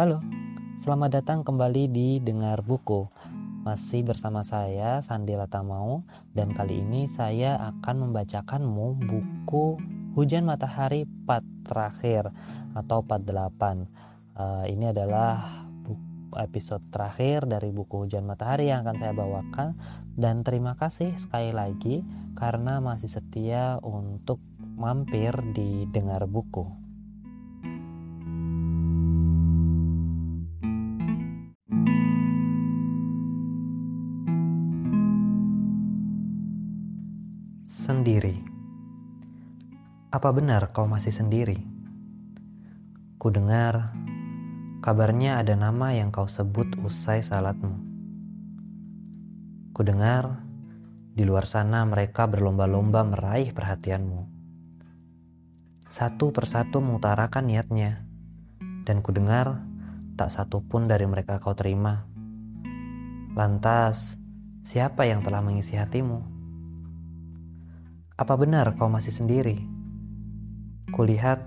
Halo, selamat datang kembali di Dengar Buku. Masih bersama saya Sandi Latamau dan kali ini saya akan membacakanmu buku Hujan Matahari part terakhir atau part 8. Uh, ini adalah episode terakhir dari buku Hujan Matahari yang akan saya bawakan dan terima kasih sekali lagi karena masih setia untuk mampir di Dengar Buku. Apa benar kau masih sendiri? Ku dengar kabarnya ada nama yang kau sebut usai salatmu. Ku dengar di luar sana mereka berlomba-lomba meraih perhatianmu satu persatu mengutarakan niatnya, dan kudengar tak satu pun dari mereka kau terima. Lantas, siapa yang telah mengisi hatimu? Apa benar kau masih sendiri? Kulihat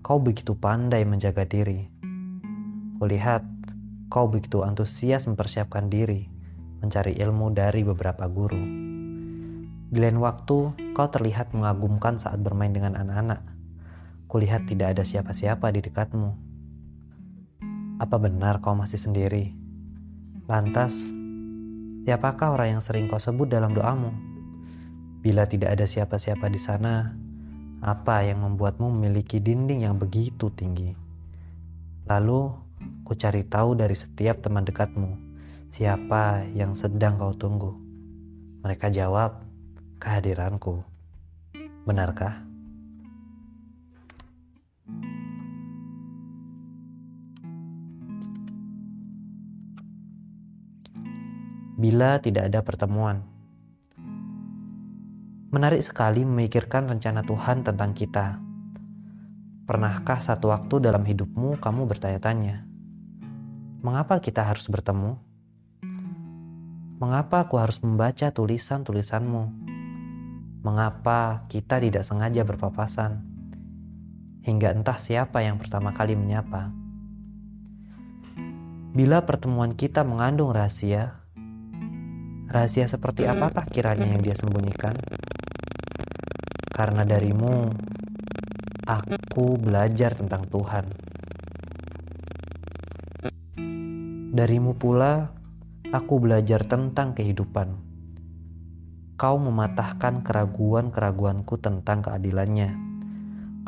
kau begitu pandai menjaga diri. Kulihat kau begitu antusias mempersiapkan diri, mencari ilmu dari beberapa guru. Di lain waktu, kau terlihat mengagumkan saat bermain dengan anak-anak Kulihat tidak ada siapa-siapa di dekatmu. Apa benar kau masih sendiri? Lantas, siapakah orang yang sering kau sebut dalam doamu? Bila tidak ada siapa-siapa di sana, apa yang membuatmu memiliki dinding yang begitu tinggi? Lalu, ku cari tahu dari setiap teman dekatmu, siapa yang sedang kau tunggu. Mereka jawab, kehadiranku. Benarkah? bila tidak ada pertemuan. Menarik sekali memikirkan rencana Tuhan tentang kita. Pernahkah satu waktu dalam hidupmu kamu bertanya-tanya, "Mengapa kita harus bertemu? Mengapa aku harus membaca tulisan-tulisanmu? Mengapa kita tidak sengaja berpapasan?" Hingga entah siapa yang pertama kali menyapa. Bila pertemuan kita mengandung rahasia, Rahasia seperti apakah kiranya yang dia sembunyikan? Karena darimu, aku belajar tentang Tuhan. Darimu pula, aku belajar tentang kehidupan. Kau mematahkan keraguan-keraguanku tentang keadilannya.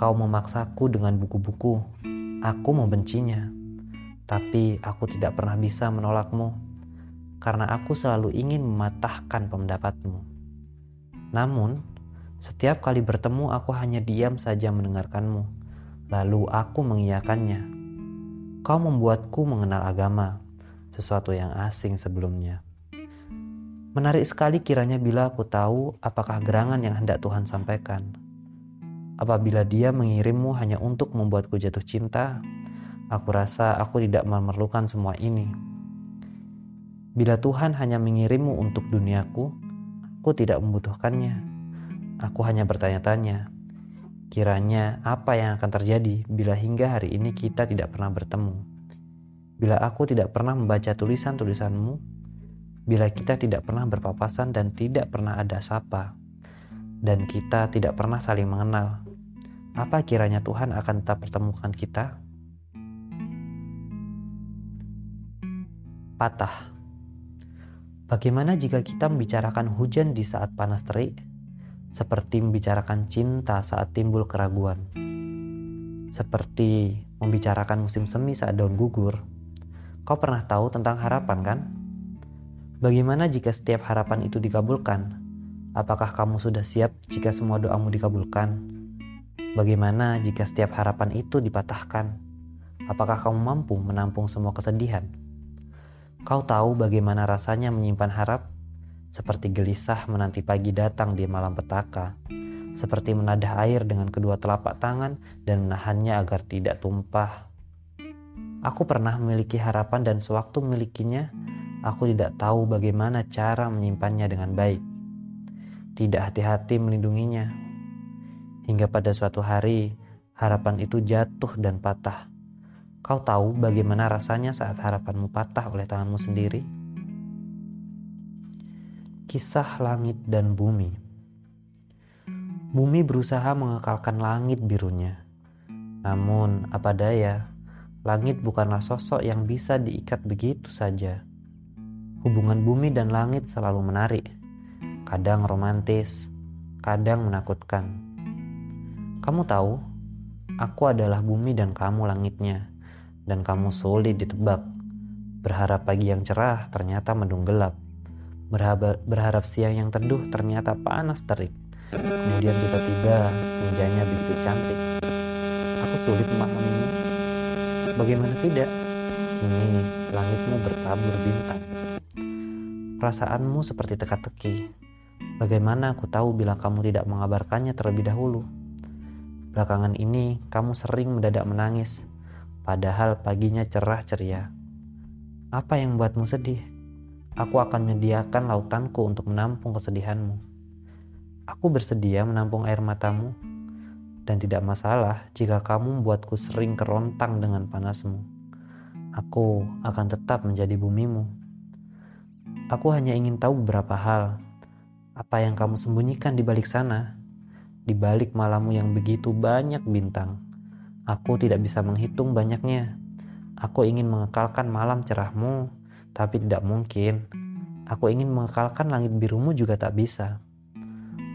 Kau memaksaku dengan buku-buku. Aku membencinya, tapi aku tidak pernah bisa menolakmu karena aku selalu ingin mematahkan pendapatmu. Namun, setiap kali bertemu aku hanya diam saja mendengarkanmu, lalu aku mengiyakannya. Kau membuatku mengenal agama, sesuatu yang asing sebelumnya. Menarik sekali kiranya bila aku tahu apakah gerangan yang hendak Tuhan sampaikan. Apabila dia mengirimmu hanya untuk membuatku jatuh cinta, aku rasa aku tidak memerlukan semua ini Bila Tuhan hanya mengirimmu untuk duniaku, aku tidak membutuhkannya. Aku hanya bertanya-tanya, kiranya apa yang akan terjadi bila hingga hari ini kita tidak pernah bertemu? Bila aku tidak pernah membaca tulisan-tulisanmu, bila kita tidak pernah berpapasan dan tidak pernah ada sapa, dan kita tidak pernah saling mengenal, apa kiranya Tuhan akan tetap pertemukan kita? Patah. Bagaimana jika kita membicarakan hujan di saat panas terik, seperti membicarakan cinta saat timbul keraguan, seperti membicarakan musim semi saat daun gugur? Kau pernah tahu tentang harapan, kan? Bagaimana jika setiap harapan itu dikabulkan? Apakah kamu sudah siap jika semua doamu dikabulkan? Bagaimana jika setiap harapan itu dipatahkan? Apakah kamu mampu menampung semua kesedihan? Kau tahu bagaimana rasanya menyimpan harap? Seperti gelisah menanti pagi datang di malam petaka. Seperti menadah air dengan kedua telapak tangan dan menahannya agar tidak tumpah. Aku pernah memiliki harapan dan sewaktu memilikinya, aku tidak tahu bagaimana cara menyimpannya dengan baik. Tidak hati-hati melindunginya. Hingga pada suatu hari, harapan itu jatuh dan patah. Kau tahu bagaimana rasanya saat harapanmu patah oleh tanganmu sendiri? Kisah langit dan bumi. Bumi berusaha mengekalkan langit birunya. Namun, apa daya, langit bukanlah sosok yang bisa diikat begitu saja. Hubungan bumi dan langit selalu menarik, kadang romantis, kadang menakutkan. Kamu tahu, aku adalah bumi dan kamu langitnya, dan kamu sulit ditebak. Berharap pagi yang cerah ternyata mendung gelap. Berharap, siang yang teduh ternyata panas terik. Kemudian tiba-tiba senjanya begitu cantik. Aku sulit memahamimu. Bagaimana tidak? Kini langitmu bertabur bintang. Perasaanmu seperti teka-teki. Bagaimana aku tahu bila kamu tidak mengabarkannya terlebih dahulu? Belakangan ini kamu sering mendadak menangis, padahal paginya cerah ceria. Apa yang membuatmu sedih? Aku akan menyediakan lautanku untuk menampung kesedihanmu. Aku bersedia menampung air matamu, dan tidak masalah jika kamu membuatku sering kerontang dengan panasmu. Aku akan tetap menjadi bumimu. Aku hanya ingin tahu beberapa hal. Apa yang kamu sembunyikan di balik sana? Di balik malammu yang begitu banyak bintang. Aku tidak bisa menghitung banyaknya. Aku ingin mengekalkan malam cerahmu, tapi tidak mungkin. Aku ingin mengekalkan langit birumu juga tak bisa.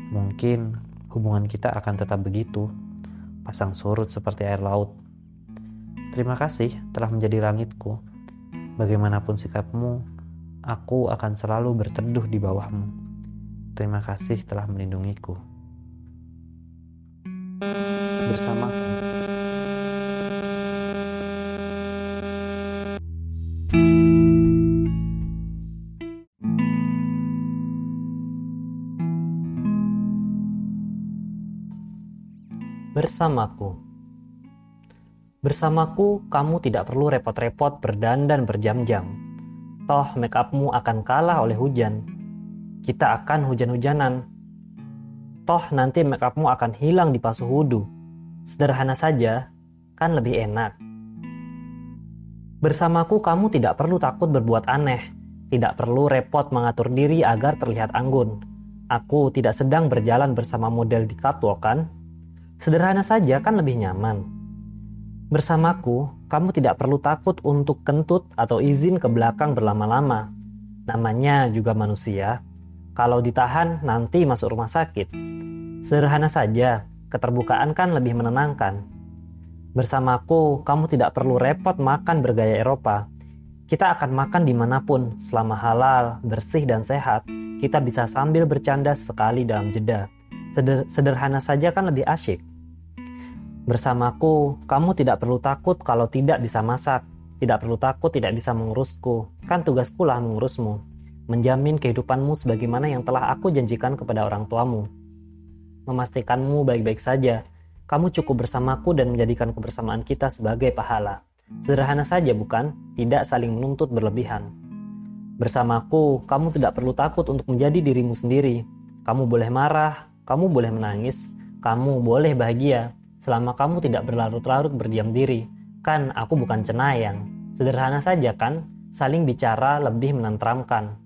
Mungkin hubungan kita akan tetap begitu, pasang surut seperti air laut. Terima kasih telah menjadi langitku. Bagaimanapun sikapmu, aku akan selalu berteduh di bawahmu. Terima kasih telah melindungiku. Bersama bersamaku. Bersamaku, kamu tidak perlu repot-repot berdandan berjam-jam. Toh make upmu akan kalah oleh hujan. Kita akan hujan-hujanan. Toh nanti make upmu akan hilang di pasu wudhu. Sederhana saja, kan lebih enak. Bersamaku kamu tidak perlu takut berbuat aneh. Tidak perlu repot mengatur diri agar terlihat anggun. Aku tidak sedang berjalan bersama model di catwalk kan? Sederhana saja kan lebih nyaman. Bersamaku, kamu tidak perlu takut untuk kentut atau izin ke belakang berlama-lama. Namanya juga manusia. Kalau ditahan, nanti masuk rumah sakit. Sederhana saja, keterbukaan kan lebih menenangkan. Bersamaku, kamu tidak perlu repot makan bergaya Eropa. Kita akan makan di mana pun, selama halal, bersih, dan sehat. Kita bisa sambil bercanda sekali dalam jeda. Seder sederhana saja kan lebih asyik. Bersamaku, kamu tidak perlu takut kalau tidak bisa masak. Tidak perlu takut tidak bisa mengurusku. Kan tugasku lah mengurusmu. Menjamin kehidupanmu sebagaimana yang telah aku janjikan kepada orang tuamu. Memastikanmu baik-baik saja. Kamu cukup bersamaku dan menjadikan kebersamaan kita sebagai pahala. Sederhana saja bukan? Tidak saling menuntut berlebihan. Bersamaku, kamu tidak perlu takut untuk menjadi dirimu sendiri. Kamu boleh marah, kamu boleh menangis, kamu boleh bahagia, selama kamu tidak berlarut-larut berdiam diri. Kan aku bukan cenayang. Sederhana saja kan, saling bicara lebih menenteramkan.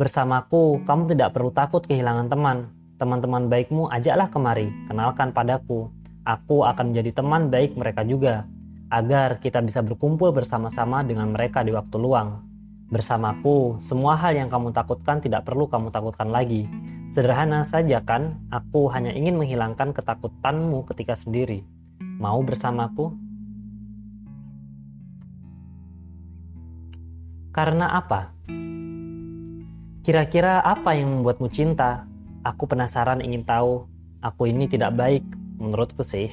Bersamaku, kamu tidak perlu takut kehilangan teman. Teman-teman baikmu ajaklah kemari, kenalkan padaku. Aku akan menjadi teman baik mereka juga, agar kita bisa berkumpul bersama-sama dengan mereka di waktu luang. Bersamaku, semua hal yang kamu takutkan tidak perlu kamu takutkan lagi. Sederhana saja kan, aku hanya ingin menghilangkan ketakutanmu ketika sendiri. Mau bersamaku? Karena apa? Kira-kira apa yang membuatmu cinta? Aku penasaran ingin tahu. Aku ini tidak baik, menurutku sih.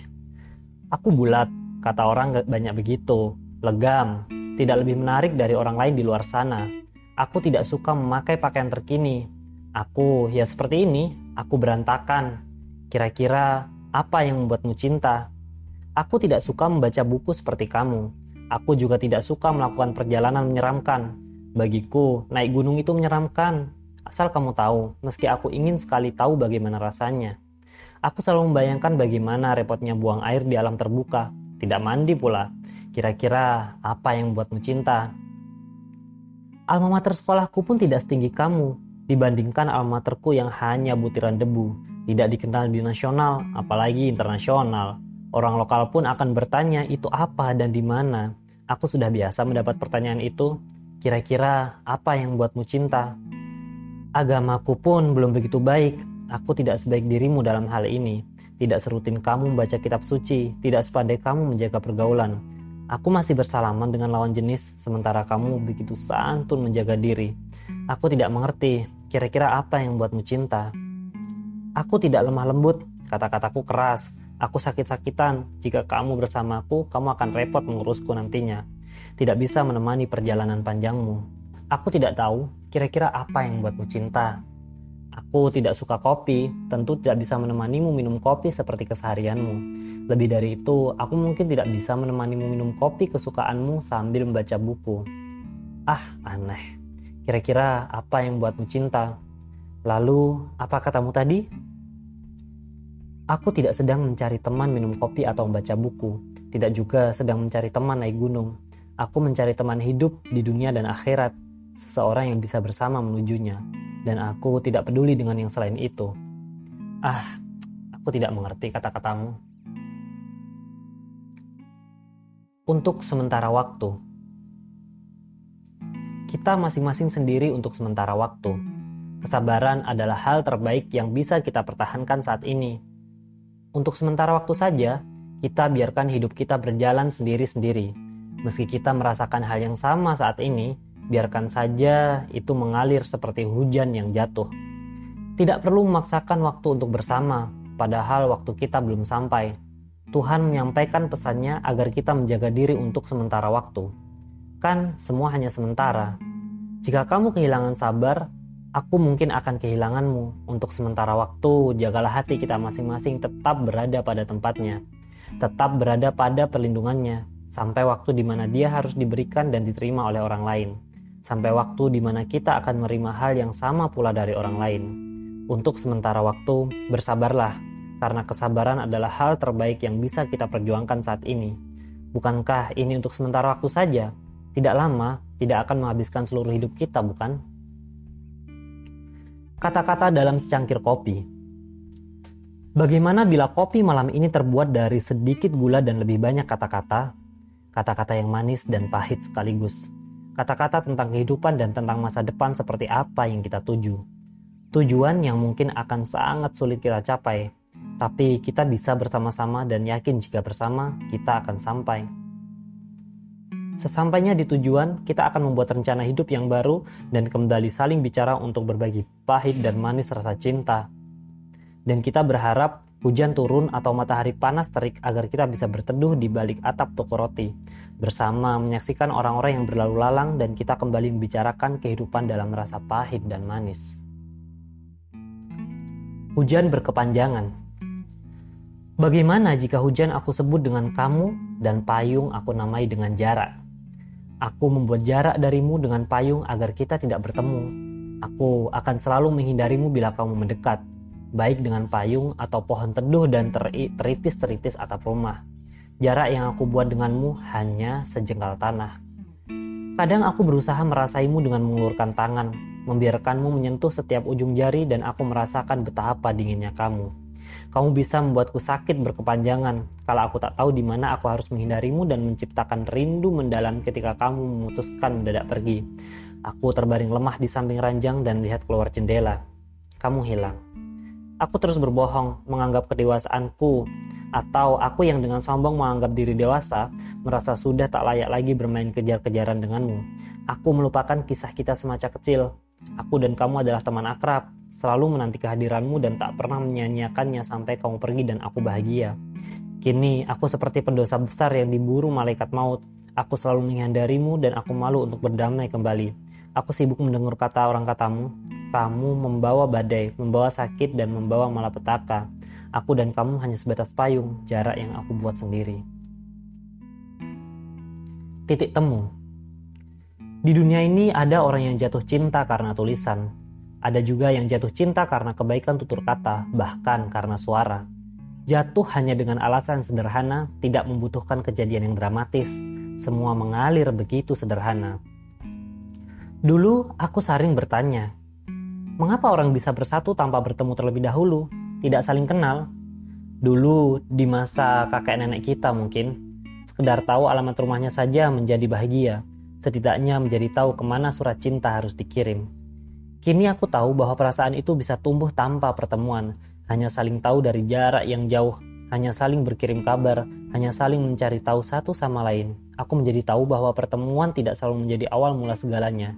Aku bulat, kata orang banyak begitu. Legam, tidak lebih menarik dari orang lain di luar sana. Aku tidak suka memakai pakaian terkini. Aku ya seperti ini, aku berantakan. Kira-kira apa yang membuatmu cinta? Aku tidak suka membaca buku seperti kamu. Aku juga tidak suka melakukan perjalanan menyeramkan. Bagiku, naik gunung itu menyeramkan. Asal kamu tahu, meski aku ingin sekali tahu bagaimana rasanya. Aku selalu membayangkan bagaimana repotnya buang air di alam terbuka. Tidak mandi pula. Kira-kira apa yang membuatmu cinta? Alma mater sekolahku pun tidak setinggi kamu dibandingkan alma materku yang hanya butiran debu, tidak dikenal di nasional, apalagi internasional. Orang lokal pun akan bertanya itu apa dan di mana. Aku sudah biasa mendapat pertanyaan itu. Kira-kira apa yang membuatmu cinta? Agamaku pun belum begitu baik. Aku tidak sebaik dirimu dalam hal ini. Tidak serutin kamu membaca kitab suci, tidak sepandai kamu menjaga pergaulan. Aku masih bersalaman dengan lawan jenis, sementara kamu begitu santun menjaga diri. Aku tidak mengerti, kira-kira apa yang membuatmu cinta? Aku tidak lemah lembut, kata-kataku keras. Aku sakit-sakitan, jika kamu bersamaku, kamu akan repot mengurusku nantinya. Tidak bisa menemani perjalanan panjangmu. Aku tidak tahu, kira-kira apa yang membuatmu cinta? Aku tidak suka kopi, tentu tidak bisa menemanimu minum kopi seperti keseharianmu. Lebih dari itu, aku mungkin tidak bisa menemanimu minum kopi kesukaanmu sambil membaca buku. Ah, aneh. Kira-kira apa yang buatmu cinta? Lalu, apa katamu tadi? Aku tidak sedang mencari teman minum kopi atau membaca buku. Tidak juga sedang mencari teman naik gunung. Aku mencari teman hidup di dunia dan akhirat. Seseorang yang bisa bersama menujunya dan aku tidak peduli dengan yang selain itu. Ah, aku tidak mengerti kata-katamu. Untuk sementara waktu, kita masing-masing sendiri untuk sementara waktu. Kesabaran adalah hal terbaik yang bisa kita pertahankan saat ini. Untuk sementara waktu saja, kita biarkan hidup kita berjalan sendiri-sendiri. Meski kita merasakan hal yang sama saat ini, biarkan saja itu mengalir seperti hujan yang jatuh. Tidak perlu memaksakan waktu untuk bersama, padahal waktu kita belum sampai. Tuhan menyampaikan pesannya agar kita menjaga diri untuk sementara waktu. Kan semua hanya sementara. Jika kamu kehilangan sabar, aku mungkin akan kehilanganmu. Untuk sementara waktu, jagalah hati kita masing-masing tetap berada pada tempatnya. Tetap berada pada perlindungannya, sampai waktu di mana dia harus diberikan dan diterima oleh orang lain sampai waktu di mana kita akan menerima hal yang sama pula dari orang lain. Untuk sementara waktu, bersabarlah, karena kesabaran adalah hal terbaik yang bisa kita perjuangkan saat ini. Bukankah ini untuk sementara waktu saja? Tidak lama, tidak akan menghabiskan seluruh hidup kita, bukan? Kata-kata dalam secangkir kopi. Bagaimana bila kopi malam ini terbuat dari sedikit gula dan lebih banyak kata-kata? Kata-kata yang manis dan pahit sekaligus kata-kata tentang kehidupan dan tentang masa depan seperti apa yang kita tuju. Tujuan yang mungkin akan sangat sulit kita capai, tapi kita bisa bersama-sama dan yakin jika bersama kita akan sampai. Sesampainya di tujuan, kita akan membuat rencana hidup yang baru dan kembali saling bicara untuk berbagi pahit dan manis rasa cinta. Dan kita berharap hujan turun atau matahari panas terik agar kita bisa berteduh di balik atap toko roti, bersama menyaksikan orang-orang yang berlalu lalang dan kita kembali membicarakan kehidupan dalam rasa pahit dan manis. Hujan berkepanjangan. Bagaimana jika hujan aku sebut dengan kamu dan payung aku namai dengan jarak? Aku membuat jarak darimu dengan payung agar kita tidak bertemu. Aku akan selalu menghindarimu bila kamu mendekat baik dengan payung atau pohon teduh dan teritis-teritis atap rumah. Jarak yang aku buat denganmu hanya sejengkal tanah. Kadang aku berusaha merasaimu dengan mengulurkan tangan, membiarkanmu menyentuh setiap ujung jari dan aku merasakan betapa dinginnya kamu. Kamu bisa membuatku sakit berkepanjangan kalau aku tak tahu di mana aku harus menghindarimu dan menciptakan rindu mendalam ketika kamu memutuskan mendadak pergi. Aku terbaring lemah di samping ranjang dan melihat keluar jendela. Kamu hilang. Aku terus berbohong, menganggap kedewasaanku, atau aku yang dengan sombong menganggap diri dewasa, merasa sudah tak layak lagi bermain kejar-kejaran denganmu. Aku melupakan kisah kita semacam kecil. Aku dan kamu adalah teman akrab, selalu menanti kehadiranmu dan tak pernah menyanyiakannya sampai kamu pergi dan aku bahagia. Kini aku seperti pendosa besar yang diburu malaikat maut. Aku selalu menghindarimu dan aku malu untuk berdamai kembali. Aku sibuk mendengar kata orang katamu, kamu membawa badai, membawa sakit, dan membawa malapetaka. Aku dan kamu hanya sebatas payung, jarak yang aku buat sendiri. Titik temu. Di dunia ini ada orang yang jatuh cinta karena tulisan. Ada juga yang jatuh cinta karena kebaikan tutur kata, bahkan karena suara. Jatuh hanya dengan alasan sederhana tidak membutuhkan kejadian yang dramatis. Semua mengalir begitu sederhana. Dulu aku sering bertanya, mengapa orang bisa bersatu tanpa bertemu terlebih dahulu, tidak saling kenal? Dulu di masa kakek nenek kita mungkin, sekedar tahu alamat rumahnya saja menjadi bahagia, setidaknya menjadi tahu ke mana surat cinta harus dikirim. Kini aku tahu bahwa perasaan itu bisa tumbuh tanpa pertemuan, hanya saling tahu dari jarak yang jauh, hanya saling berkirim kabar, hanya saling mencari tahu satu sama lain. Aku menjadi tahu bahwa pertemuan tidak selalu menjadi awal mula segalanya,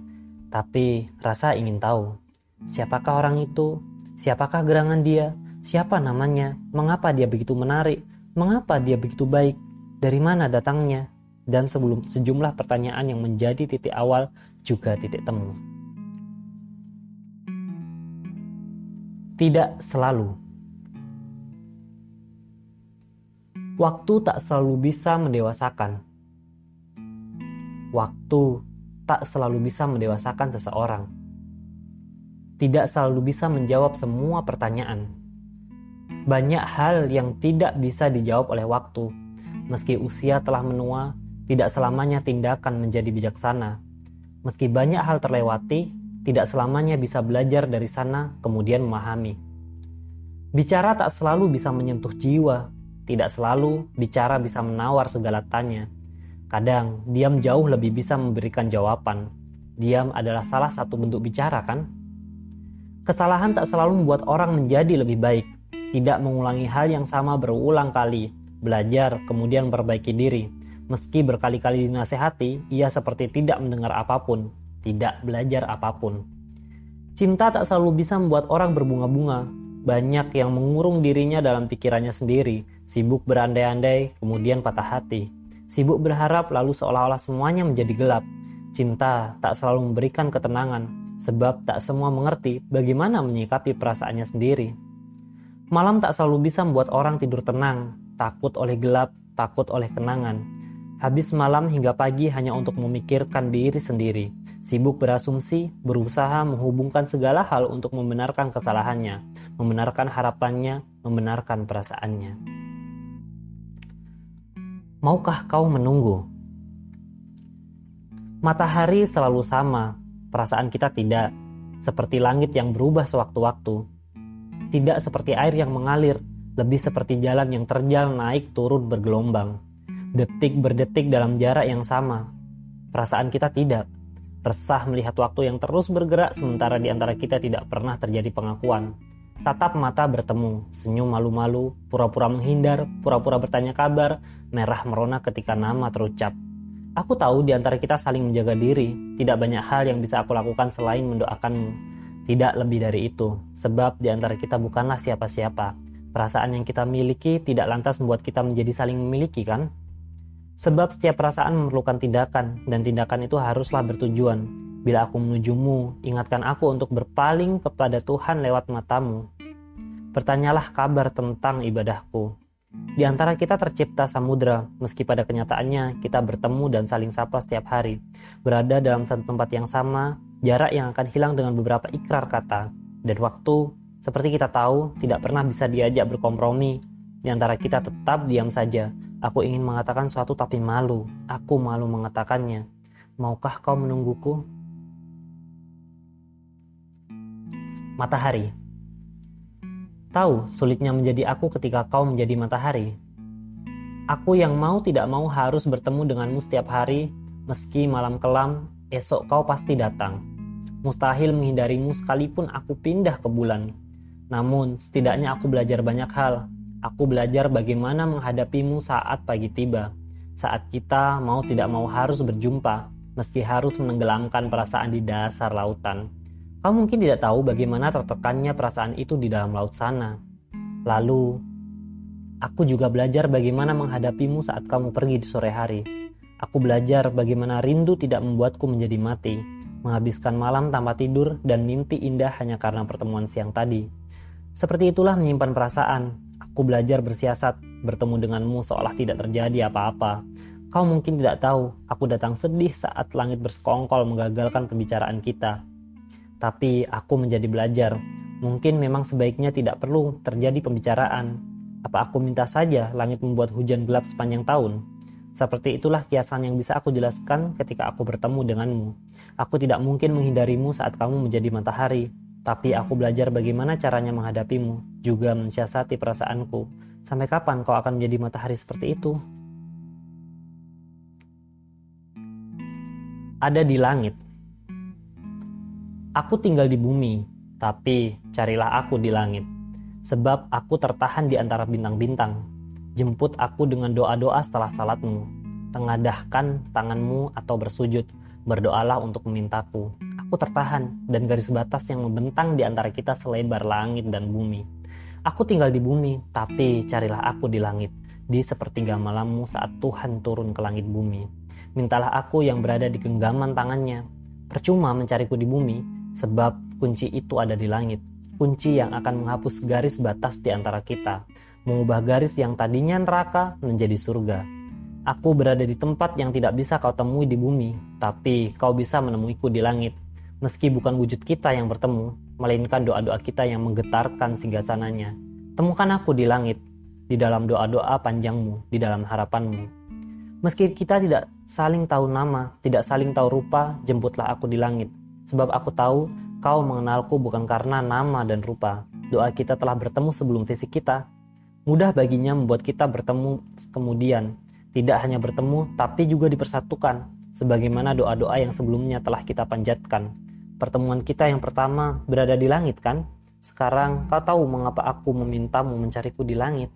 tapi rasa ingin tahu. Siapakah orang itu? Siapakah gerangan dia? Siapa namanya? Mengapa dia begitu menarik? Mengapa dia begitu baik? Dari mana datangnya? Dan sebelum sejumlah pertanyaan yang menjadi titik awal juga titik temu. Tidak selalu. Waktu tak selalu bisa mendewasakan. Waktu tak selalu bisa mendewasakan seseorang. Tidak selalu bisa menjawab semua pertanyaan. Banyak hal yang tidak bisa dijawab oleh waktu. Meski usia telah menua, tidak selamanya tindakan menjadi bijaksana. Meski banyak hal terlewati, tidak selamanya bisa belajar dari sana kemudian memahami. Bicara tak selalu bisa menyentuh jiwa, tidak selalu bicara bisa menawar segala tanya. Kadang diam jauh lebih bisa memberikan jawaban. Diam adalah salah satu bentuk bicara kan? Kesalahan tak selalu membuat orang menjadi lebih baik. Tidak mengulangi hal yang sama berulang kali. Belajar, kemudian perbaiki diri. Meski berkali-kali dinasehati, ia seperti tidak mendengar apa pun tidak belajar apa pun. Cinta tak selalu bisa membuat orang berbunga-bunga. Banyak yang mengurung dirinya dalam pikirannya sendiri, sibuk berandai-andai, kemudian patah hati. Sibuk berharap lalu seolah-olah semuanya menjadi gelap. Cinta tak selalu memberikan ketenangan, sebab tak semua mengerti bagaimana menyikapi perasaannya sendiri. Malam tak selalu bisa membuat orang tidur tenang, takut oleh gelap, takut oleh kenangan. Habis malam hingga pagi hanya untuk memikirkan diri sendiri, sibuk berasumsi, berusaha menghubungkan segala hal untuk membenarkan kesalahannya, membenarkan harapannya, membenarkan perasaannya. Maukah kau menunggu? Matahari selalu sama, perasaan kita tidak, seperti langit yang berubah sewaktu-waktu. Tidak seperti air yang mengalir, lebih seperti jalan yang terjal naik turun bergelombang. Detik berdetik dalam jarak yang sama. Perasaan kita tidak resah melihat waktu yang terus bergerak sementara di antara kita tidak pernah terjadi pengakuan. Tatap mata bertemu, senyum malu-malu, pura-pura menghindar, pura-pura bertanya kabar, merah merona ketika nama terucap. Aku tahu di antara kita saling menjaga diri, tidak banyak hal yang bisa aku lakukan selain mendoakanmu. Tidak lebih dari itu, sebab di antara kita bukanlah siapa-siapa. Perasaan yang kita miliki tidak lantas membuat kita menjadi saling memiliki, kan? Sebab setiap perasaan memerlukan tindakan, dan tindakan itu haruslah bertujuan. Bila aku menujumu, ingatkan aku untuk berpaling kepada Tuhan lewat matamu. Bertanyalah kabar tentang ibadahku. Di antara kita tercipta samudra, meski pada kenyataannya kita bertemu dan saling sapa setiap hari. Berada dalam satu tempat yang sama, jarak yang akan hilang dengan beberapa ikrar kata. Dan waktu, seperti kita tahu, tidak pernah bisa diajak berkompromi. Di antara kita tetap diam saja, Aku ingin mengatakan suatu tapi malu. Aku malu mengatakannya. Maukah kau menungguku? Matahari. Tahu sulitnya menjadi aku ketika kau menjadi matahari. Aku yang mau tidak mau harus bertemu denganmu setiap hari, meski malam kelam, esok kau pasti datang. Mustahil menghindarimu sekalipun aku pindah ke bulan. Namun, setidaknya aku belajar banyak hal, Aku belajar bagaimana menghadapimu saat pagi tiba, saat kita mau tidak mau harus berjumpa, meski harus menenggelamkan perasaan di dasar lautan. Kau mungkin tidak tahu bagaimana tertekannya perasaan itu di dalam laut sana. Lalu, aku juga belajar bagaimana menghadapimu saat kamu pergi di sore hari. Aku belajar bagaimana rindu tidak membuatku menjadi mati, menghabiskan malam tanpa tidur dan mimpi indah hanya karena pertemuan siang tadi. Seperti itulah menyimpan perasaan, Aku belajar bersiasat, bertemu denganmu seolah tidak terjadi apa-apa. Kau mungkin tidak tahu, aku datang sedih saat langit bersekongkol menggagalkan pembicaraan kita. Tapi aku menjadi belajar, mungkin memang sebaiknya tidak perlu terjadi pembicaraan. Apa aku minta saja langit membuat hujan gelap sepanjang tahun? Seperti itulah kiasan yang bisa aku jelaskan ketika aku bertemu denganmu. Aku tidak mungkin menghindarimu saat kamu menjadi matahari, tapi aku belajar bagaimana caranya menghadapimu, juga mensiasati perasaanku. Sampai kapan kau akan menjadi matahari seperti itu? Ada di langit. Aku tinggal di bumi, tapi carilah aku di langit sebab aku tertahan di antara bintang-bintang. Jemput aku dengan doa-doa setelah salatmu. Tengadahkan tanganmu atau bersujud. Berdoalah untuk memintaku. Aku tertahan dan garis batas yang membentang di antara kita selebar langit dan bumi. Aku tinggal di bumi, tapi carilah aku di langit, di sepertiga malammu saat Tuhan turun ke langit bumi. Mintalah aku yang berada di genggaman tangannya. Percuma mencariku di bumi, sebab kunci itu ada di langit kunci yang akan menghapus garis batas di antara kita, mengubah garis yang tadinya neraka menjadi surga. Aku berada di tempat yang tidak bisa kau temui di bumi, tapi kau bisa menemuiku di langit. Meski bukan wujud kita yang bertemu, melainkan doa-doa kita yang menggetarkan singgasananya. Temukan aku di langit, di dalam doa-doa panjangmu, di dalam harapanmu. Meski kita tidak saling tahu nama, tidak saling tahu rupa, jemputlah aku di langit. Sebab aku tahu Kau mengenalku bukan karena nama dan rupa. Doa kita telah bertemu sebelum fisik kita. Mudah baginya membuat kita bertemu kemudian. Tidak hanya bertemu, tapi juga dipersatukan. Sebagaimana doa-doa yang sebelumnya telah kita panjatkan. Pertemuan kita yang pertama berada di langit kan? Sekarang kau tahu mengapa aku memintamu mencariku di langit.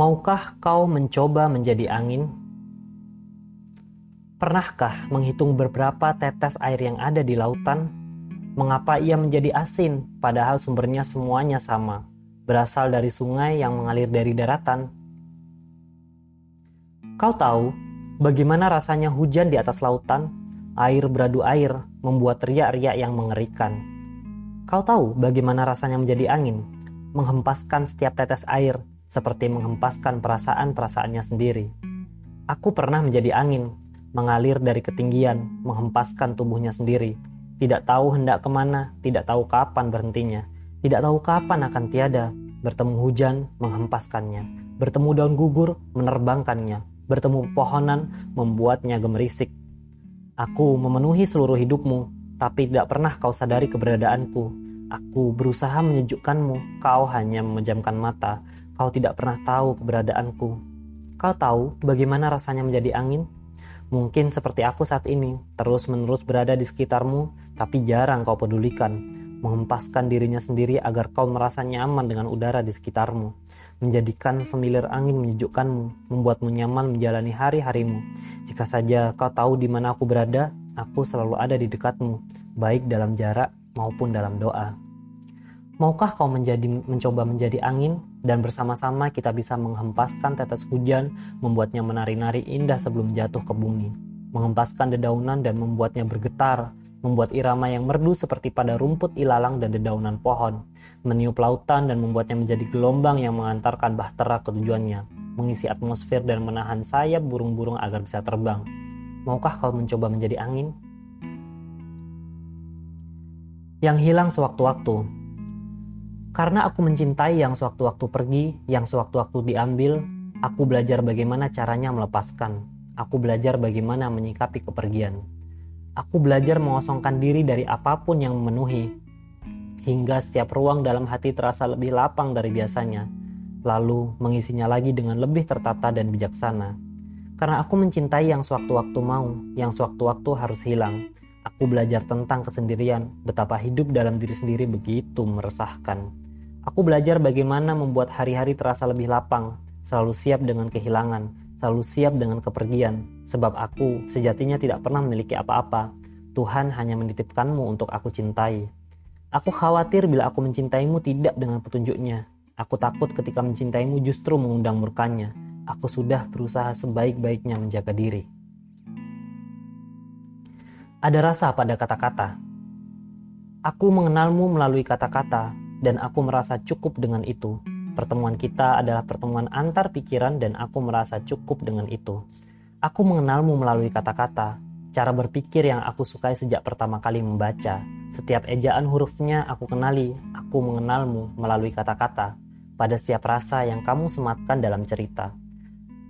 Maukah kau mencoba menjadi angin? Pernahkah menghitung beberapa tetes air yang ada di lautan? Mengapa ia menjadi asin, padahal sumbernya semuanya sama, berasal dari sungai yang mengalir dari daratan? Kau tahu bagaimana rasanya hujan di atas lautan? Air beradu air membuat riak-riak yang mengerikan. Kau tahu bagaimana rasanya menjadi angin, menghempaskan setiap tetes air seperti menghempaskan perasaan-perasaannya sendiri. Aku pernah menjadi angin, mengalir dari ketinggian, menghempaskan tubuhnya sendiri. Tidak tahu hendak ke mana, tidak tahu kapan berhentinya, tidak tahu kapan akan tiada. Bertemu hujan, menghempaskannya. Bertemu daun gugur, menerbangkannya. Bertemu pohonan, membuatnya gemerisik. Aku memenuhi seluruh hidupmu, tapi tidak pernah kau sadari keberadaanku. Aku berusaha menyejukkanmu, kau hanya memejamkan mata, Kau tidak pernah tahu keberadaanku. Kau tahu bagaimana rasanya menjadi angin? Mungkin seperti aku saat ini, terus-menerus berada di sekitarmu, tapi jarang kau pedulikan. Menghempaskan dirinya sendiri agar kau merasa nyaman dengan udara di sekitarmu. Menjadikan semilir angin menyejukkanmu, membuatmu nyaman menjalani hari-harimu. Jika saja kau tahu di mana aku berada, aku selalu ada di dekatmu, baik dalam jarak maupun dalam doa. Maukah kau menjadi mencoba menjadi angin? Dan bersama-sama kita bisa menghempaskan tetes hujan, membuatnya menari-nari indah sebelum jatuh ke bumi, menghempaskan dedaunan dan membuatnya bergetar, membuat irama yang merdu seperti pada rumput ilalang dan dedaunan pohon, meniup lautan dan membuatnya menjadi gelombang yang mengantarkan bahtera ke tujuannya, mengisi atmosfer dan menahan sayap burung-burung agar bisa terbang. Maukah kau mencoba menjadi angin? Yang hilang sewaktu-waktu, karena aku mencintai yang sewaktu-waktu pergi, yang sewaktu-waktu diambil, aku belajar bagaimana caranya melepaskan. Aku belajar bagaimana menyikapi kepergian. Aku belajar mengosongkan diri dari apa pun yang memenuhi, hingga setiap ruang dalam hati terasa lebih lapang dari biasanya, lalu mengisinya lagi dengan lebih tertata dan bijaksana. Karena aku mencintai yang sewaktu-waktu mau, yang sewaktu-waktu harus hilang, Aku belajar tentang kesendirian, betapa hidup dalam diri sendiri begitu meresahkan. Aku belajar bagaimana membuat hari-hari terasa lebih lapang, selalu siap dengan kehilangan, selalu siap dengan kepergian, sebab aku sejatinya tidak pernah memiliki apa-apa. Tuhan hanya menitipkanmu untuk aku cintai. Aku khawatir bila aku mencintaimu tidak dengan petunjuknya. Aku takut ketika mencintaimu justru mengundang murkanya. Aku sudah berusaha sebaik-baiknya menjaga diri. Ada rasa pada kata-kata. Aku mengenalmu melalui kata-kata, dan aku merasa cukup dengan itu. Pertemuan kita adalah pertemuan antar pikiran dan aku merasa cukup dengan itu. Aku mengenalmu melalui kata-kata, cara berpikir yang aku sukai sejak pertama kali membaca. Setiap ejaan hurufnya aku kenali, aku mengenalmu melalui kata-kata, pada setiap rasa yang kamu sematkan dalam cerita.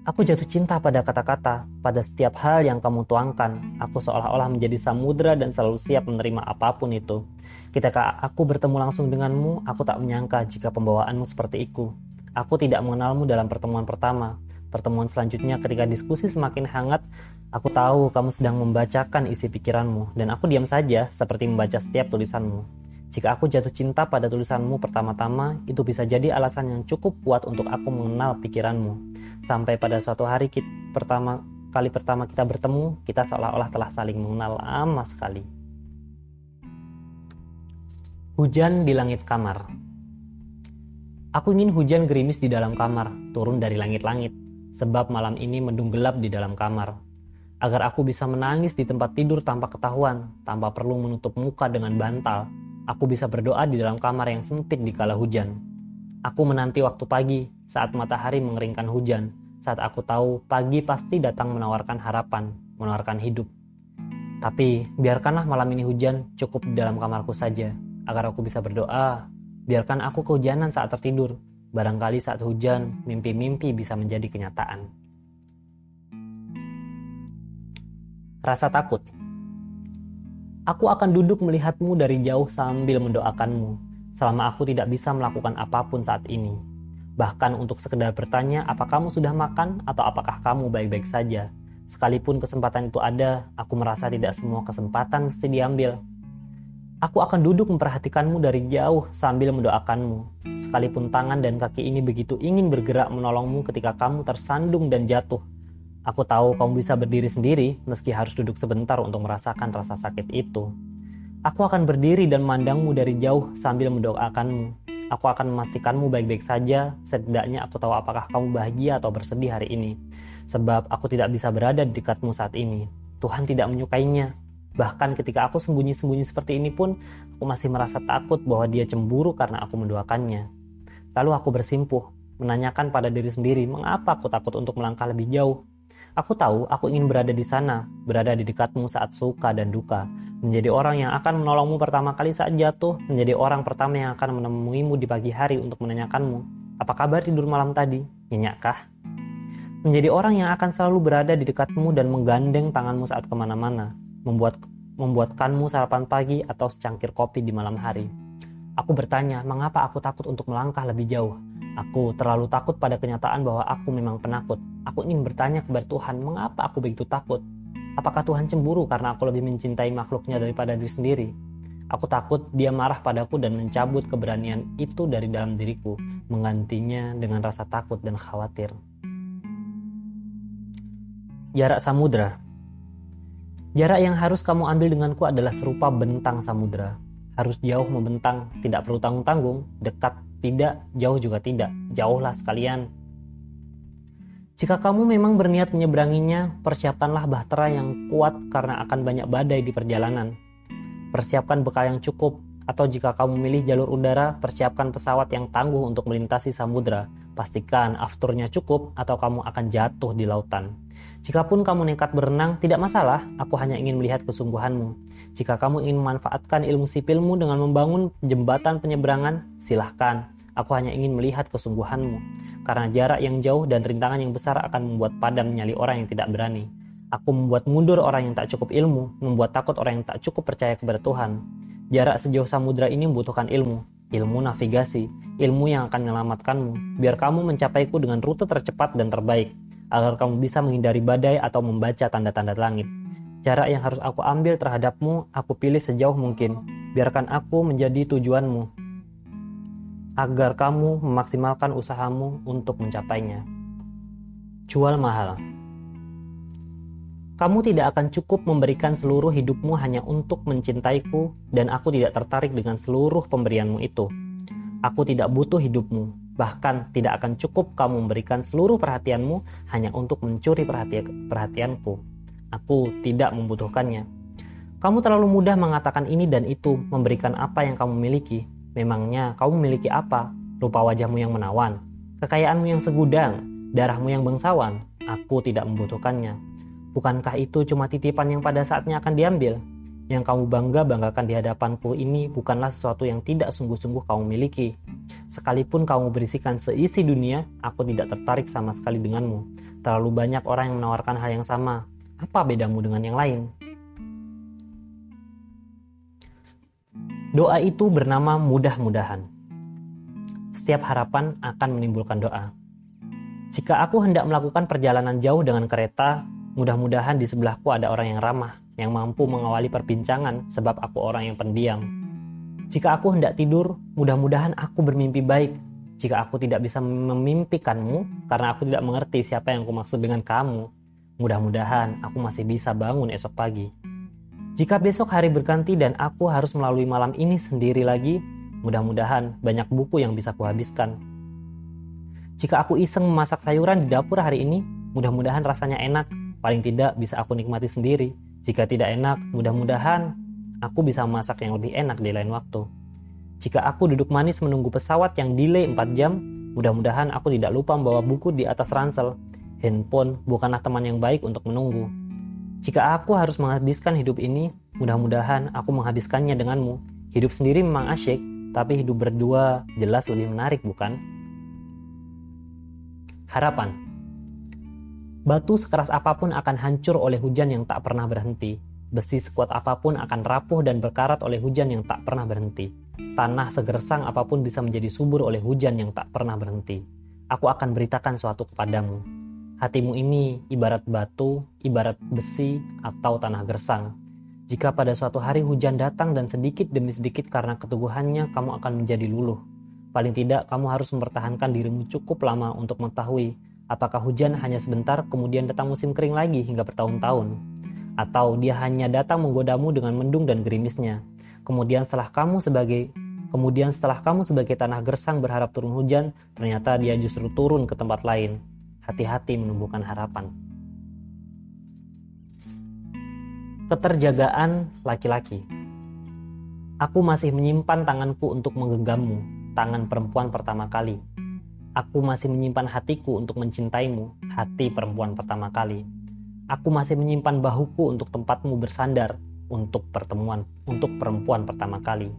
Aku jatuh cinta pada kata-kata, pada setiap hal yang kamu tuangkan. Aku seolah-olah menjadi samudra dan selalu siap menerima apa pun itu. Ketika aku bertemu langsung denganmu, aku tak menyangka jika pembawaanmu seperti itu. Aku tidak mengenalmu dalam pertemuan pertama, Pertemuan selanjutnya ketika diskusi semakin hangat, aku tahu kamu sedang membacakan isi pikiranmu dan aku diam saja seperti membaca setiap tulisanmu. Jika aku jatuh cinta pada tulisanmu pertama-tama, itu bisa jadi alasan yang cukup kuat untuk aku mengenal pikiranmu. Sampai pada suatu hari kita, pertama kali pertama kita bertemu, kita seolah-olah telah saling mengenal lama sekali. Hujan di langit kamar. Aku ingin hujan gerimis di dalam kamar, turun dari langit-langit sebab malam ini mendung gelap di dalam kamar. Agar aku bisa menangis di tempat tidur tanpa ketahuan, tanpa perlu menutup muka dengan bantal, aku bisa berdoa di dalam kamar yang sempit di kala hujan. Aku menanti waktu pagi saat matahari mengeringkan hujan, saat aku tahu pagi pasti datang menawarkan harapan, menawarkan hidup. Tapi biarkanlah malam ini hujan cukup di dalam kamarku saja, agar aku bisa berdoa. Biarkan aku kehujanan saat tertidur, Barangkali saat hujan, mimpi-mimpi bisa menjadi kenyataan. Rasa takut. Aku akan duduk melihatmu dari jauh sambil mendoakanmu, selama aku tidak bisa melakukan apa pun saat ini. Bahkan untuk sekedar bertanya apa kamu sudah makan atau apakah kamu baik-baik saja. Sekalipun kesempatan itu ada, aku merasa tidak semua kesempatan mesti diambil. Aku akan duduk memperhatikanmu dari jauh sambil mendoakanmu. Sekalipun tangan dan kaki ini begitu ingin bergerak menolongmu ketika kamu tersandung dan jatuh. Aku tahu kamu bisa berdiri sendiri meski harus duduk sebentar untuk merasakan rasa sakit itu. Aku akan berdiri dan memandangmu dari jauh sambil mendoakanmu. Aku akan memastikanmu baik-baik saja, setidaknya aku tahu apakah kamu bahagia atau bersedih hari ini. Sebab aku tidak bisa berada di dekatmu saat ini. Tuhan tidak menyukainya, Bahkan ketika aku sembunyi-sembunyi seperti ini pun, aku masih merasa takut bahwa dia cemburu karena aku mendoakannya. Lalu aku bersimpuh, menanyakan pada diri sendiri mengapa aku takut untuk melangkah lebih jauh. Aku tahu aku ingin berada di sana, berada di dekatmu saat suka dan duka, menjadi orang yang akan menolongmu pertama kali saat jatuh, menjadi orang pertama yang akan menemuimu di pagi hari untuk menanyakanmu, apa kabar tidur malam tadi? Nyenyakkah? Menjadi orang yang akan selalu berada di dekatmu dan menggandeng tanganmu saat ke mana-mana, membuat membuatkanmu sarapan pagi atau secangkir kopi di malam hari. Aku bertanya, mengapa aku takut untuk melangkah lebih jauh? Aku terlalu takut pada kenyataan bahwa aku memang penakut. Aku ingin bertanya kepada Tuhan, mengapa aku begitu takut? Apakah Tuhan cemburu karena aku lebih mencintai makhluknya daripada diri sendiri? Aku takut dia marah padaku dan mencabut keberanian itu dari dalam diriku, menggantinya dengan rasa takut dan khawatir. Jarak samudra Jarak yang harus kamu ambil denganku adalah serupa bentang samudera. Harus jauh membentang, tidak perlu tanggung-tanggung, dekat tidak, jauh juga tidak, jauhlah sekalian. Jika kamu memang berniat menyeberanginya, persiapkanlah bahtera yang kuat karena akan banyak badai di perjalanan. Persiapkan bekal yang cukup, atau jika kamu memilih jalur udara, persiapkan pesawat yang tangguh untuk melintasi samudera. Pastikan afturnya cukup atau kamu akan jatuh di lautan. Jikapun kamu nekat berenang, tidak masalah, aku hanya ingin melihat kesungguhanmu. Jika kamu ingin memanfaatkan ilmu sipilmu dengan membangun jembatan penyeberangan, silahkan. Aku hanya ingin melihat kesungguhanmu. Karena jarak yang jauh dan rintangan yang besar akan membuat padam nyali orang yang tidak berani. Aku membuat mundur orang yang tak cukup ilmu, membuat takut orang yang tak cukup percaya kepada Tuhan. Jarak sejauh samudra ini membutuhkan ilmu, ilmu navigasi, ilmu yang akan menyelamatkanmu, biar kamu mencapaiku dengan rute tercepat dan terbaik agar kamu bisa menghindari badai atau membaca tanda-tanda langit. Jarak yang harus aku ambil terhadapmu, aku pilih sejauh mungkin. Biarkan aku menjadi tujuanmu, agar kamu memaksimalkan usahamu untuk mencapainya. Jual mahal. Kamu tidak akan cukup memberikan seluruh hidupmu hanya untuk mencintaiku, dan aku tidak tertarik dengan seluruh pemberianmu itu. Aku tidak butuh hidupmu, Bahkan tidak akan cukup kamu memberikan seluruh perhatianmu hanya untuk mencuri perhatian perhatianku. Aku tidak membutuhkannya. Kamu terlalu mudah mengatakan ini dan itu, memberikan apa yang kamu miliki. Memangnya kamu memiliki apa? rupa wajahmu yang menawan, kekayaanmu yang segudang, darahmu yang bangsawan, aku tidak membutuhkannya. Bukankah itu cuma titipan yang pada saatnya akan diambil? Yang kamu bangga-banggakan di hadapanku ini bukanlah sesuatu yang tidak sungguh-sungguh kamu miliki. Sekalipun kamu berisikan seisi dunia, aku tidak tertarik sama sekali denganmu. Terlalu banyak orang yang menawarkan hal yang sama. Apa bedamu dengan yang lain? Doa itu bernama mudah-mudahan. Setiap harapan akan menimbulkan doa. Jika aku hendak melakukan perjalanan jauh dengan kereta, mudah-mudahan di sebelahku ada orang yang ramah, yang mampu mengawali perbincangan sebab aku orang yang pendiam. Jika aku hendak tidur, mudah-mudahan aku bermimpi baik. Jika aku tidak bisa memimpikanmu, karena aku tidak mengerti siapa yang aku maksud dengan kamu, mudah-mudahan aku masih bisa bangun esok pagi. Jika besok hari berganti dan aku harus melalui malam ini sendiri lagi, mudah-mudahan banyak buku yang bisa kuhabiskan. Jika aku iseng memasak sayuran di dapur hari ini, mudah-mudahan rasanya enak, paling tidak bisa aku nikmati sendiri. Jika tidak enak, mudah-mudahan aku bisa memasak yang lebih enak di lain waktu. Jika aku duduk manis menunggu pesawat yang delay 4 jam, mudah-mudahan aku tidak lupa membawa buku di atas ransel. Handphone bukanlah teman yang baik untuk menunggu. Jika aku harus menghabiskan hidup ini, mudah-mudahan aku menghabiskannya denganmu. Hidup sendiri memang asyik, tapi hidup berdua jelas lebih menarik, bukan? Harapan Batu sekeras apa pun akan hancur oleh hujan yang tak pernah berhenti. Besi sekuat apa pun akan rapuh dan berkarat oleh hujan yang tak pernah berhenti. Tanah segersang apa pun bisa menjadi subur oleh hujan yang tak pernah berhenti. Aku akan beritakan suatu kepadamu Hatimu ini ibarat batu, ibarat besi, atau tanah gersang. Jika pada suatu hari hujan datang dan sedikit demi sedikit karena keteguhannya kamu akan menjadi luluh. Paling tidak kamu harus mempertahankan dirimu cukup lama untuk mengetahui apakah hujan hanya sebentar kemudian datang musim kering lagi hingga bertahun-tahun. Atau dia hanya datang menggodamu dengan mendung dan gerimisnya. Kemudian setelah kamu sebagai Kemudian setelah kamu sebagai tanah gersang berharap turun hujan, ternyata dia justru turun ke tempat lain hati-hati menumbuhkan harapan. Keterjagaan laki-laki. Aku masih menyimpan tanganku untuk menggenggammu, tangan perempuan pertama kali. Aku masih menyimpan hatiku untuk mencintaimu, hati perempuan pertama kali. Aku masih menyimpan bahuku untuk tempatmu bersandar, untuk pertemuan, untuk perempuan pertama kali.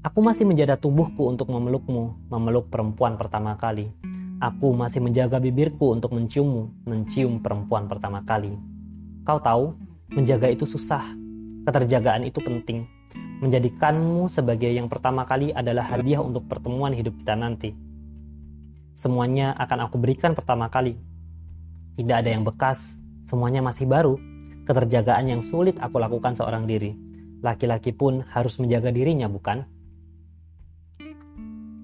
Aku masih menjaga tubuhku untuk memelukmu, memeluk perempuan pertama kali. Aku masih menjaga bibirku untuk menciummu, mencium perempuan pertama kali. Kau tahu, menjaga itu susah. Keterjagaan itu penting. Menjadikanmu sebagai yang pertama kali adalah hadiah untuk pertemuan hidup kita nanti. Semuanya akan aku berikan pertama kali. Tidak ada yang bekas, semuanya masih baru. Keterjagaan yang sulit aku lakukan seorang diri. Laki-laki pun harus menjaga dirinya, bukan?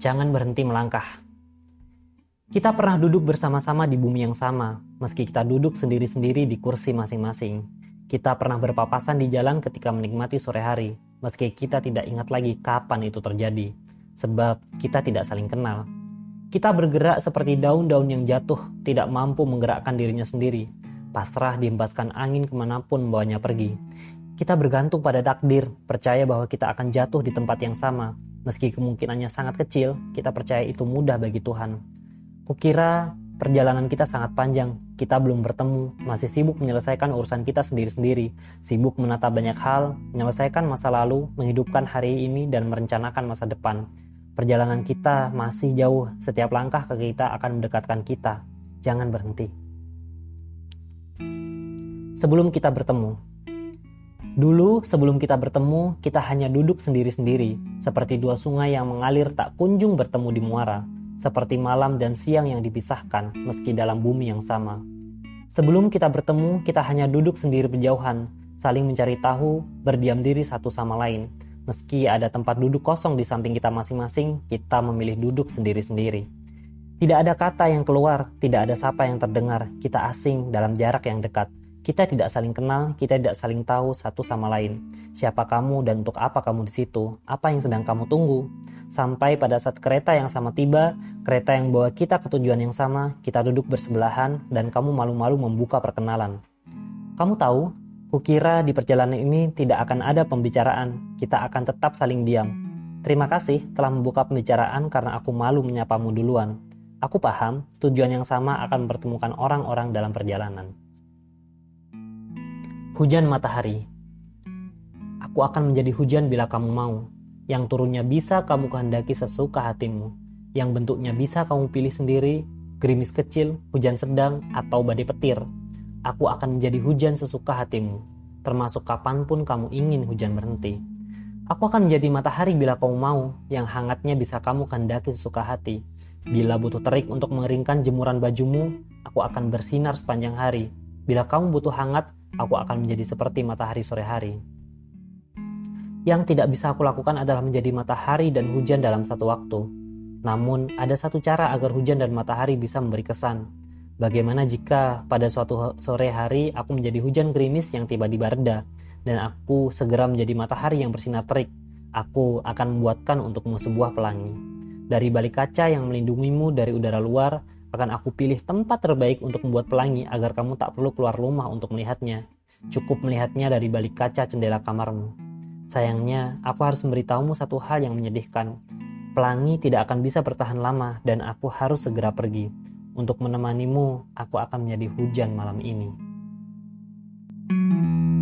Jangan berhenti melangkah kita pernah duduk bersama-sama di bumi yang sama, meski kita duduk sendiri-sendiri di kursi masing-masing. Kita pernah berpapasan di jalan ketika menikmati sore hari, meski kita tidak ingat lagi kapan itu terjadi, sebab kita tidak saling kenal. Kita bergerak seperti daun-daun yang jatuh, tidak mampu menggerakkan dirinya sendiri, pasrah diembaskan angin ke mana pun membawanya pergi. Kita bergantung pada takdir, percaya bahwa kita akan jatuh di tempat yang sama. Meski kemungkinannya sangat kecil, kita percaya itu mudah bagi Tuhan. Kukira perjalanan kita sangat panjang. Kita belum bertemu, masih sibuk menyelesaikan urusan kita sendiri-sendiri, sibuk menata banyak hal, menyelesaikan masa lalu, menghidupkan hari ini, dan merencanakan masa depan. Perjalanan kita masih jauh, setiap langkah ke kita akan mendekatkan kita. Jangan berhenti. Sebelum kita bertemu, Dulu, sebelum kita bertemu, kita hanya duduk sendiri-sendiri, seperti dua sungai yang mengalir tak kunjung bertemu di muara seperti malam dan siang yang dipisahkan meski dalam bumi yang sama. Sebelum kita bertemu, kita hanya duduk sendiri berjauhan, saling mencari tahu, berdiam diri satu sama lain. Meski ada tempat duduk kosong di samping kita masing-masing, kita memilih duduk sendiri-sendiri. Tidak ada kata yang keluar, tidak ada sapa yang terdengar, kita asing dalam jarak yang dekat. Kita tidak saling kenal, kita tidak saling tahu satu sama lain. Siapa kamu dan untuk apa kamu di situ? Apa yang sedang kamu tunggu? Sampai pada saat kereta yang sama tiba, kereta yang bawa kita ke tujuan yang sama, kita duduk bersebelahan dan kamu malu-malu membuka perkenalan. Kamu tahu, kukira di perjalanan ini tidak akan ada pembicaraan, kita akan tetap saling diam. Terima kasih telah membuka pembicaraan karena aku malu menyapamu duluan. Aku paham tujuan yang sama akan mempertemukan orang-orang dalam perjalanan. Hujan matahari. Aku akan menjadi hujan bila kamu mau. Yang turunnya bisa kamu kehendaki sesuka hatimu. Yang bentuknya bisa kamu pilih sendiri, gerimis kecil, hujan sedang, atau badai petir. Aku akan menjadi hujan sesuka hatimu, termasuk kapan pun kamu ingin hujan berhenti. Aku akan menjadi matahari bila kamu mau, yang hangatnya bisa kamu kehendaki sesuka hati. Bila butuh terik untuk mengeringkan jemuran bajumu, aku akan bersinar sepanjang hari. Bila kamu butuh hangat, aku akan menjadi seperti matahari sore hari. Yang tidak bisa aku lakukan adalah menjadi matahari dan hujan dalam satu waktu. Namun, ada satu cara agar hujan dan matahari bisa memberi kesan. Bagaimana jika pada suatu sore hari aku menjadi hujan gerimis yang tiba-tiba reda, dan aku segera menjadi matahari yang bersinar terik. Aku akan membuatkan untukmu sebuah pelangi. Dari balik kaca yang melindungimu dari udara luar, akan aku pilih tempat terbaik untuk membuat pelangi agar kamu tak perlu keluar rumah untuk melihatnya. Cukup melihatnya dari balik kaca jendela kamarmu. Sayangnya, aku harus memberitahumu satu hal yang menyedihkan. Pelangi tidak akan bisa bertahan lama dan aku harus segera pergi. Untuk menemanimu, aku akan menjadi hujan malam ini. thank you